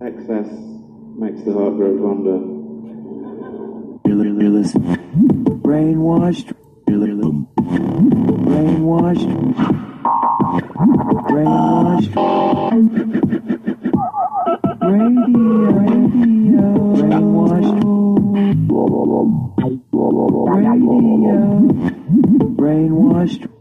Excess makes the heart grow fonder. Brainwashed. Brainwashed. Brainwashed. Radio. Radio. Brainwashed. Radio. Brainwashed.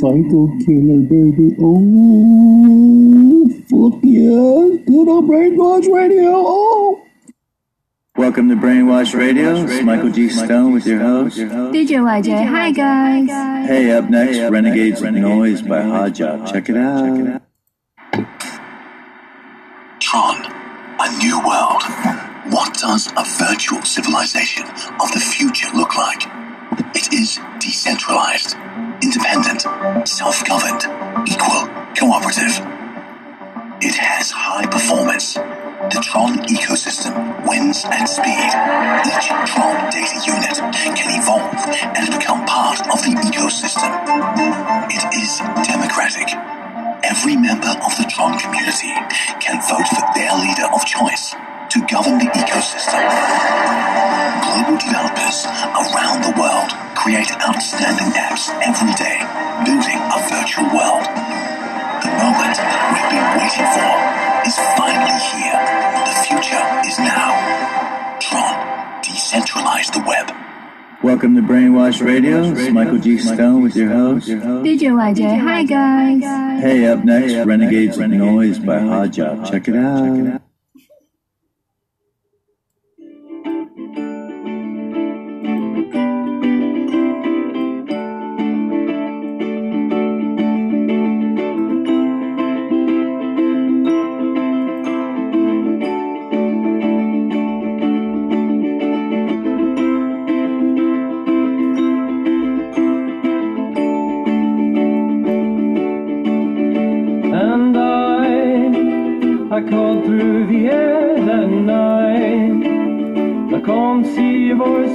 Psycho, psycho killer, baby. Oh, fuck yeah. Good on Brainwash Radio. Oh. Welcome to Brainwash Radio. It's Michael G. Stone with your host. DJ YJ, hi guys. Hey, up next, Renegades of Noise by Hard Job. Check it out. Tron, a new world. What does a virtual civilization of the future look like? It is decentralized, independent, self governed, equal, cooperative. It has high performance. The Tron ecosystem wins at speed. Each Tron data unit can evolve and become part of the ecosystem. It is democratic. Every member of the Tron community can vote for their leader of choice to govern the ecosystem. Global developers around the world create outstanding apps every day, building a virtual world. The moment we've been waiting for is finally here. The future is now. Tron, decentralize the web. Welcome to Brainwash Radio. It's Michael G. Stone with your host. DJ YJ, hi guys. Hey, up next, Renegades of Noise by Hard Job. Check it out.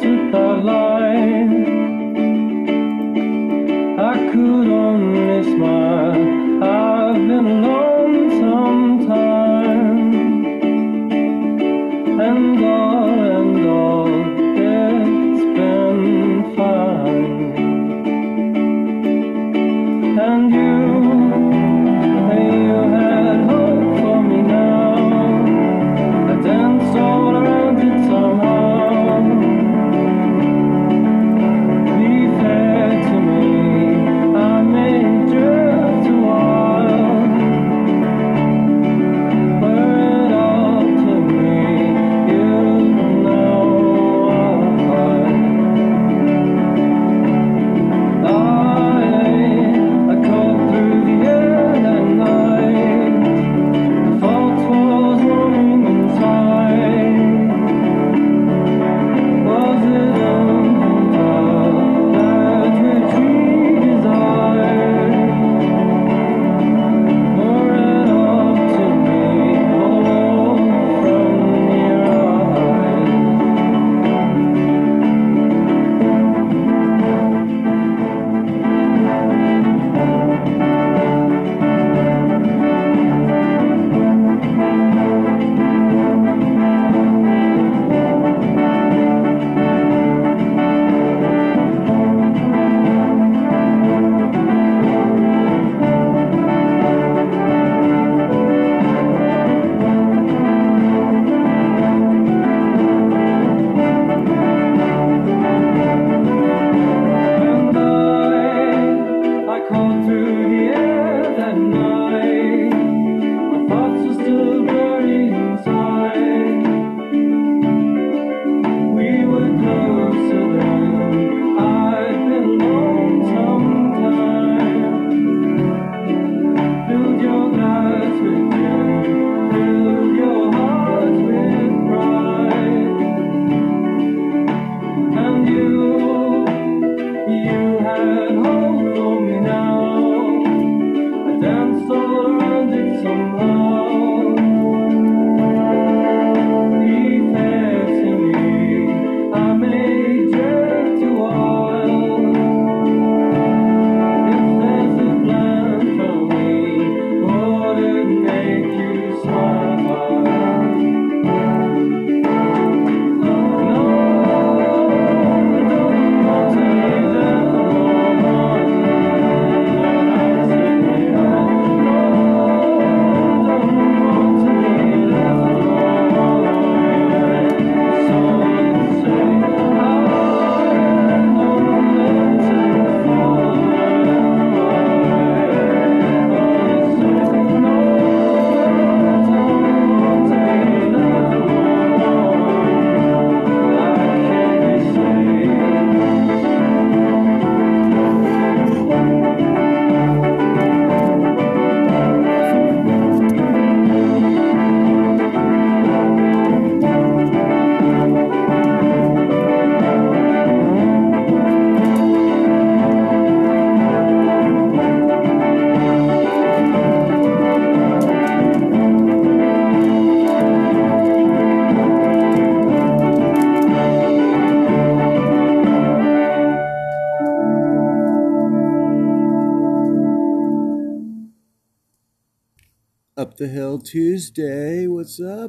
Your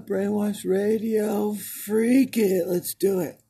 Brainwash Radio? Freak it. Let's do it.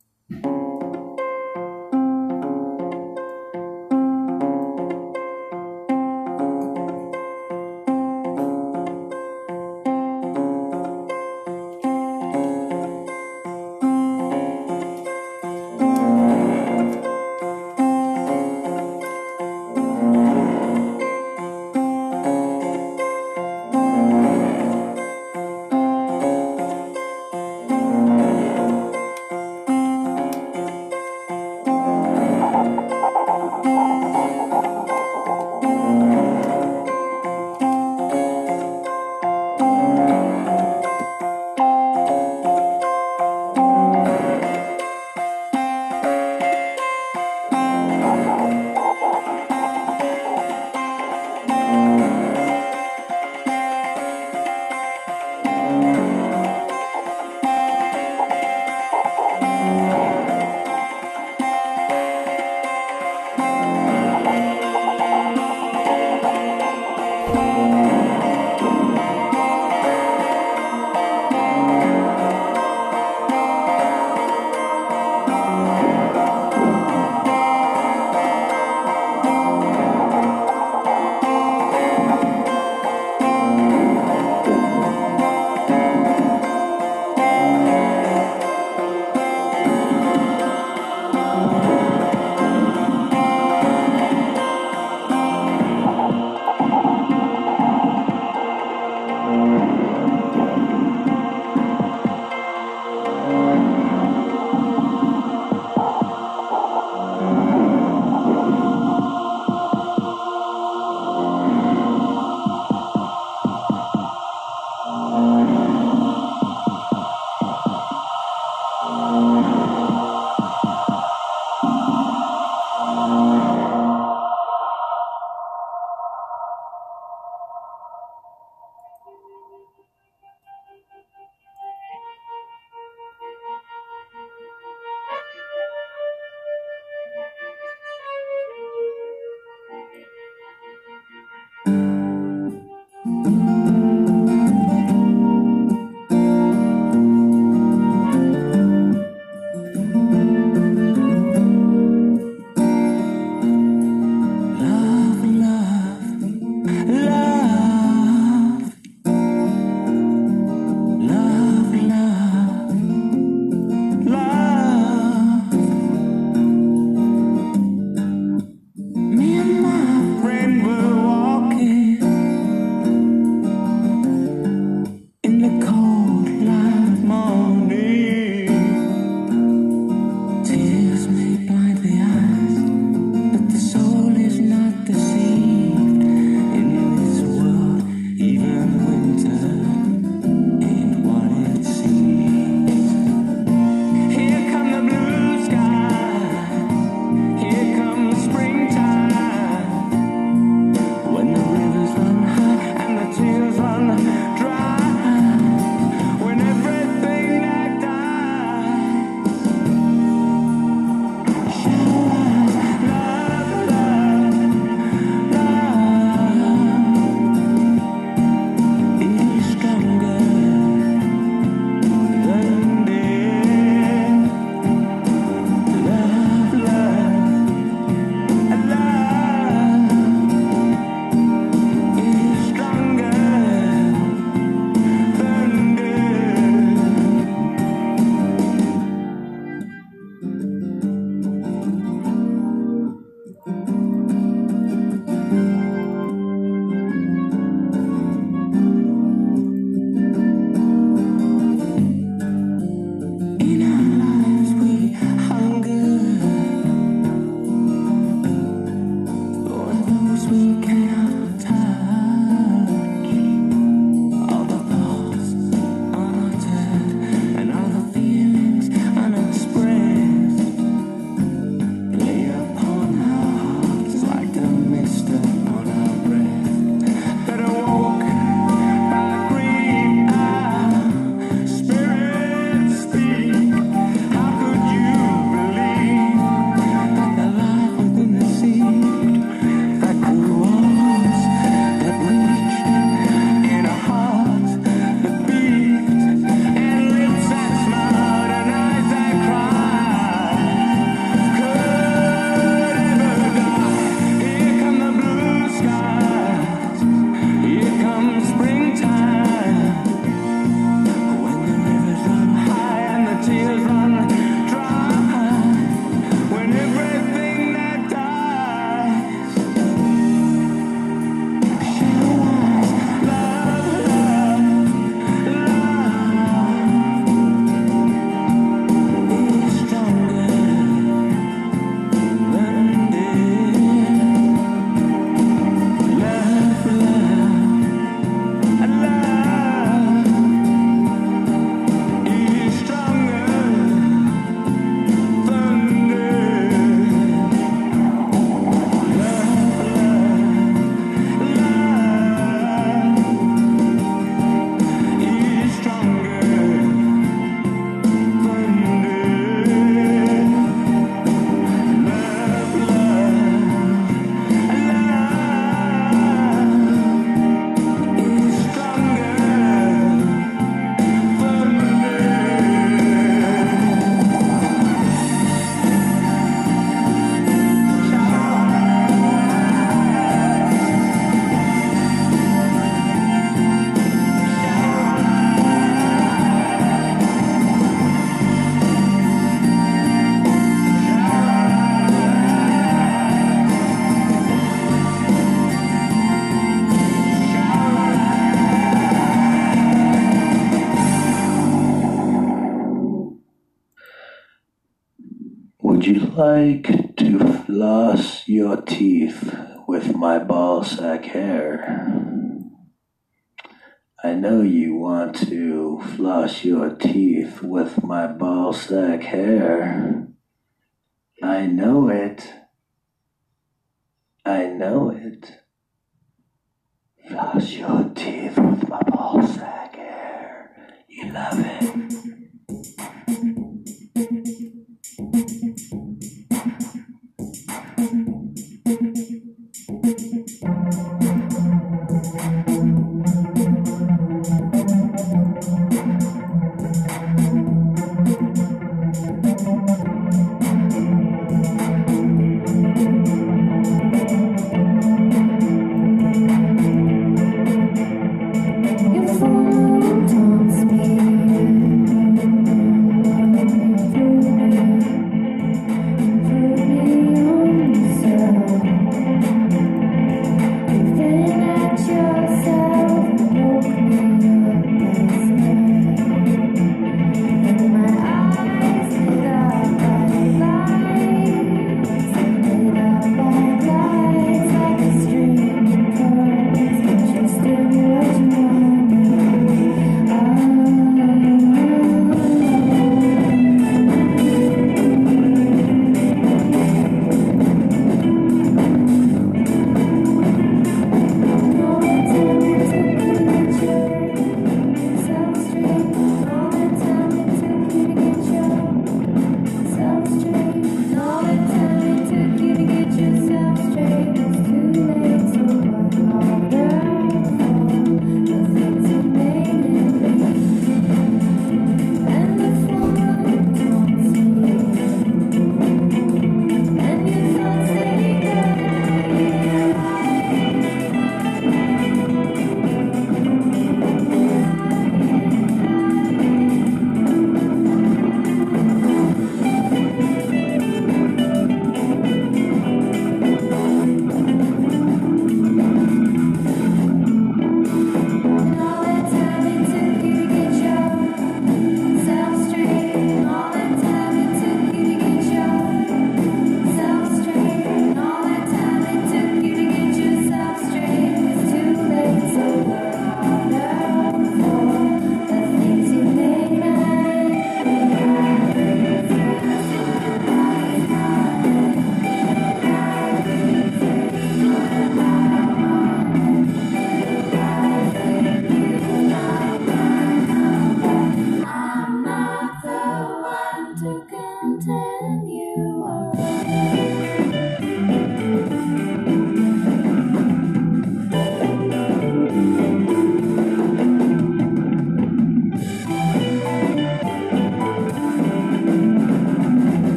Like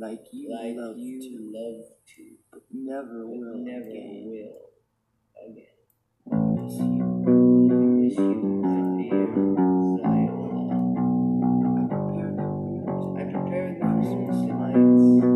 like you love you to, love to, but never will, never will. again. Miss you, miss you, dear Ziola. I prepared the Christmas lights,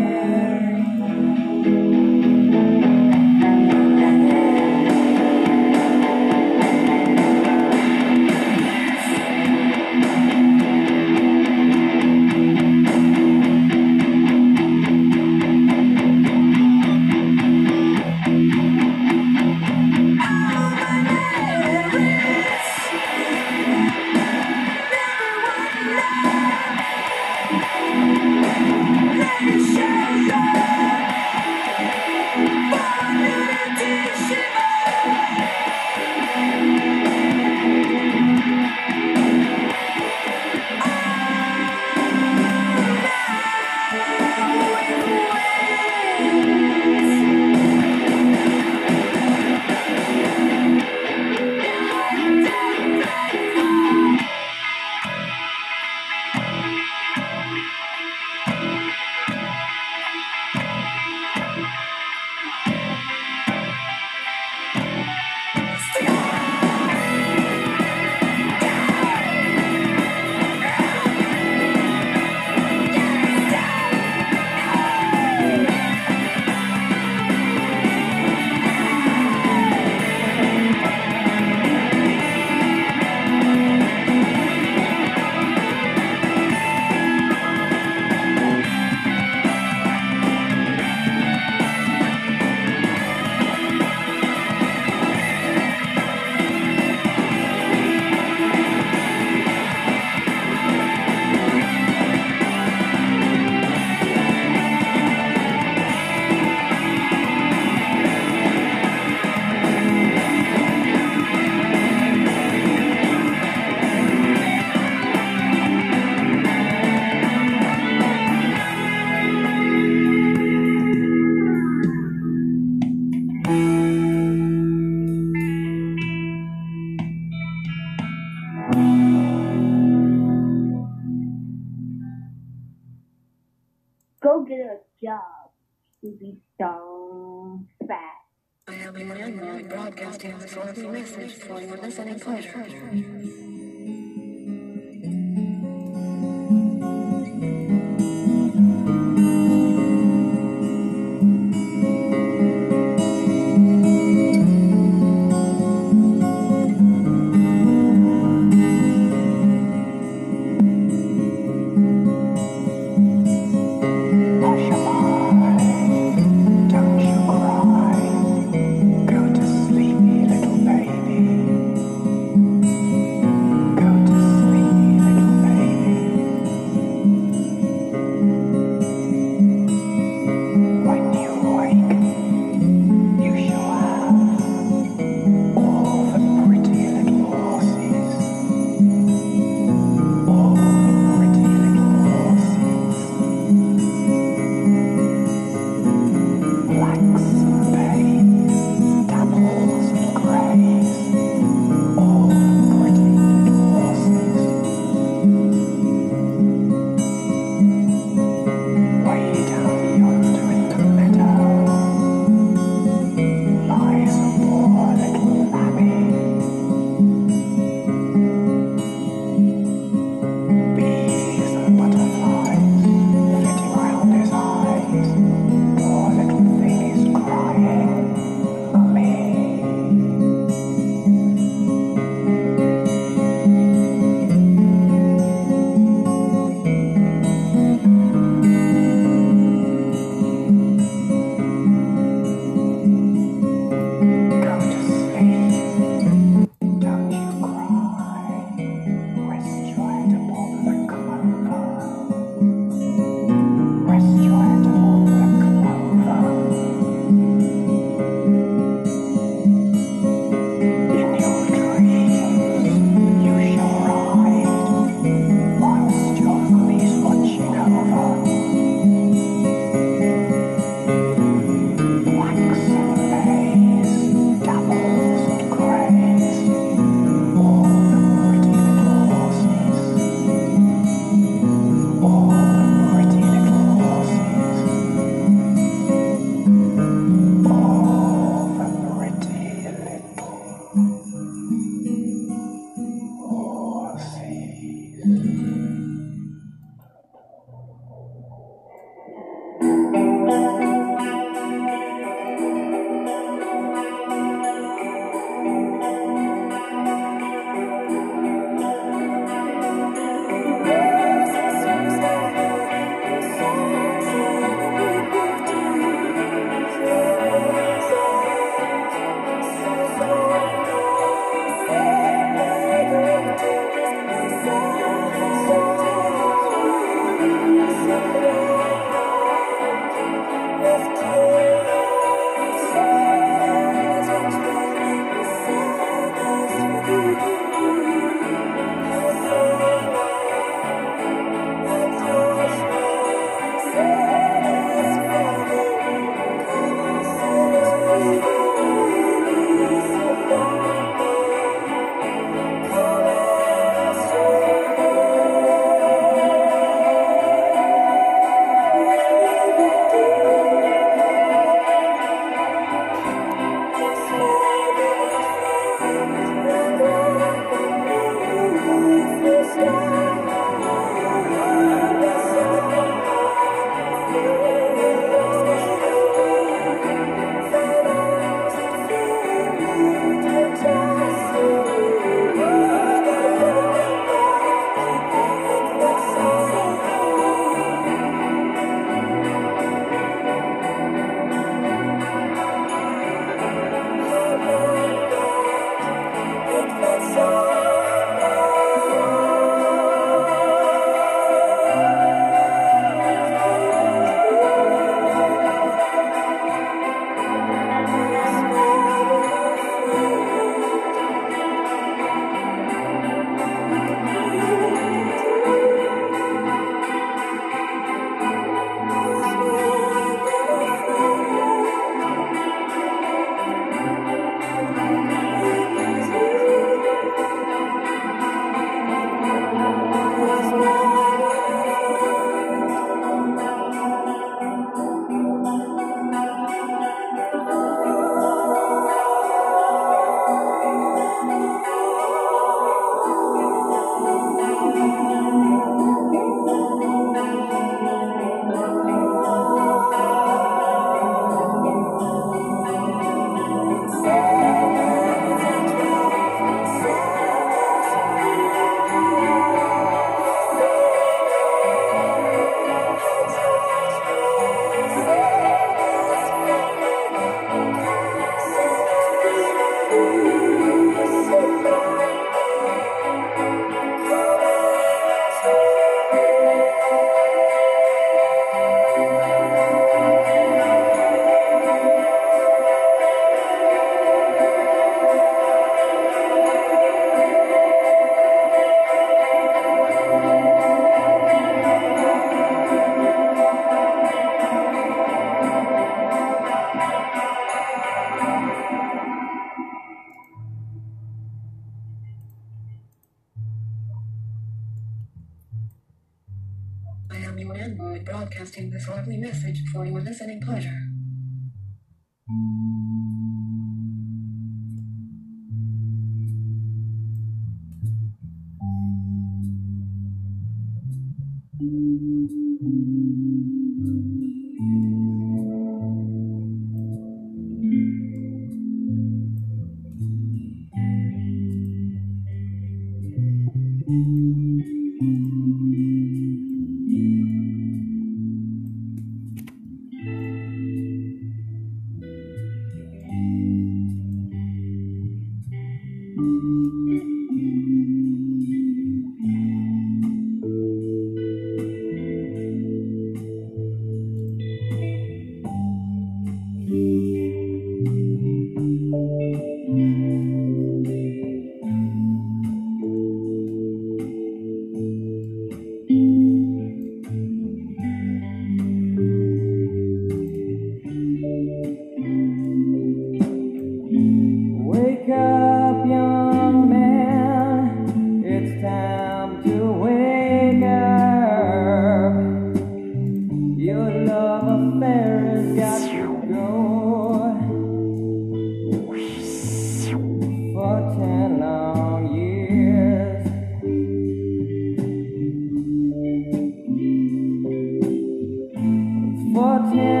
For ten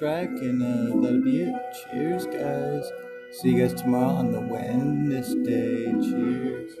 track, and uh, that'll be it. Cheers, guys. See you guys tomorrow on the Wednesday. Cheers.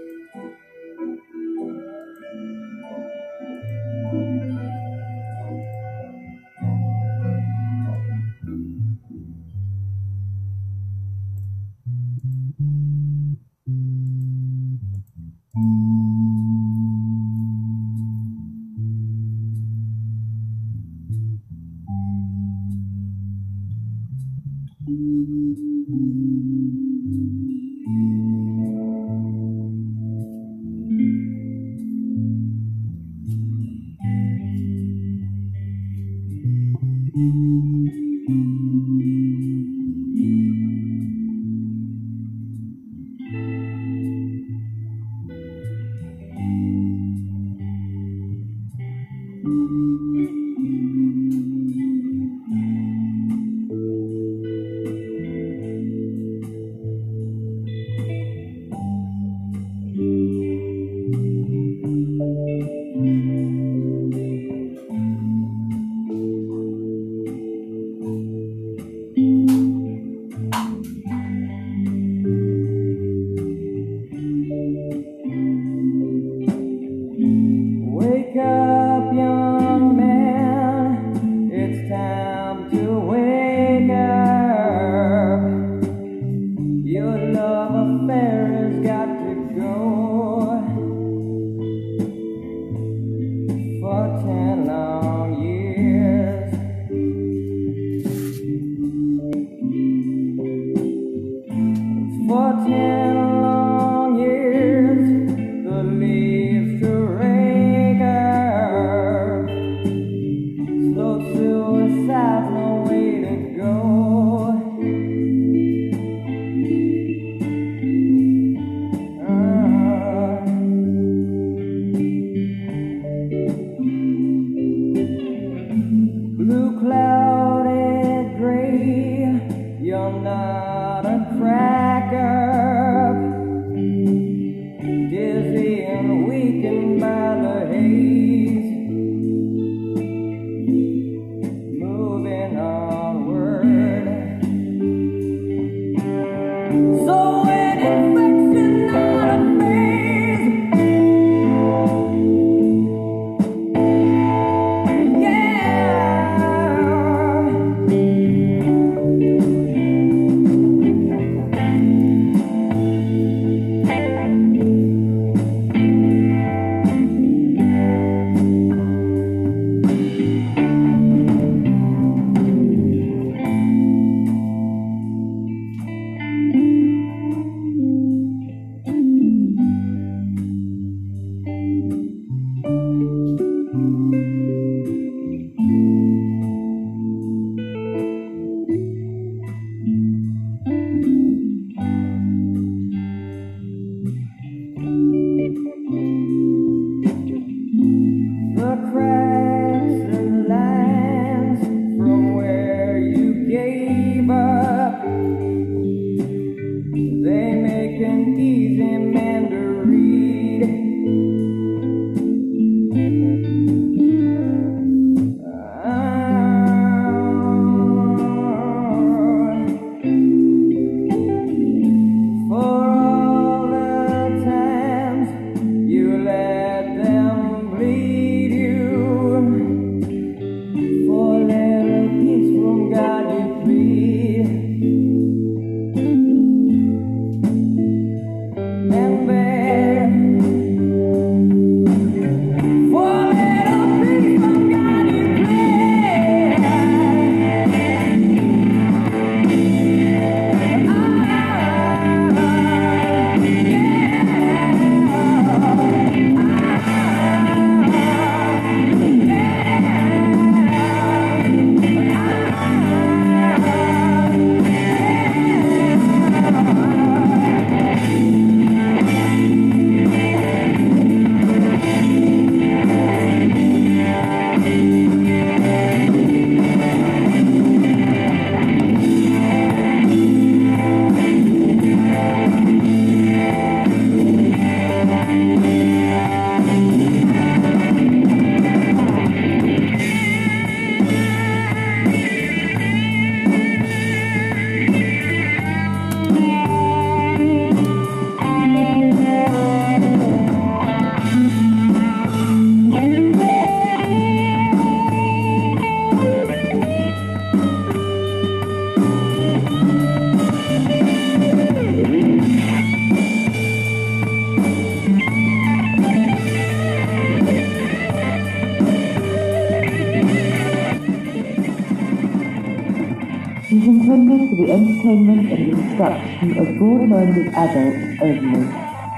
Instruction of broad-minded adults only,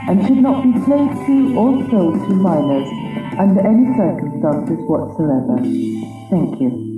and should not be played to or sold to minors under any circumstances whatsoever. Thank you.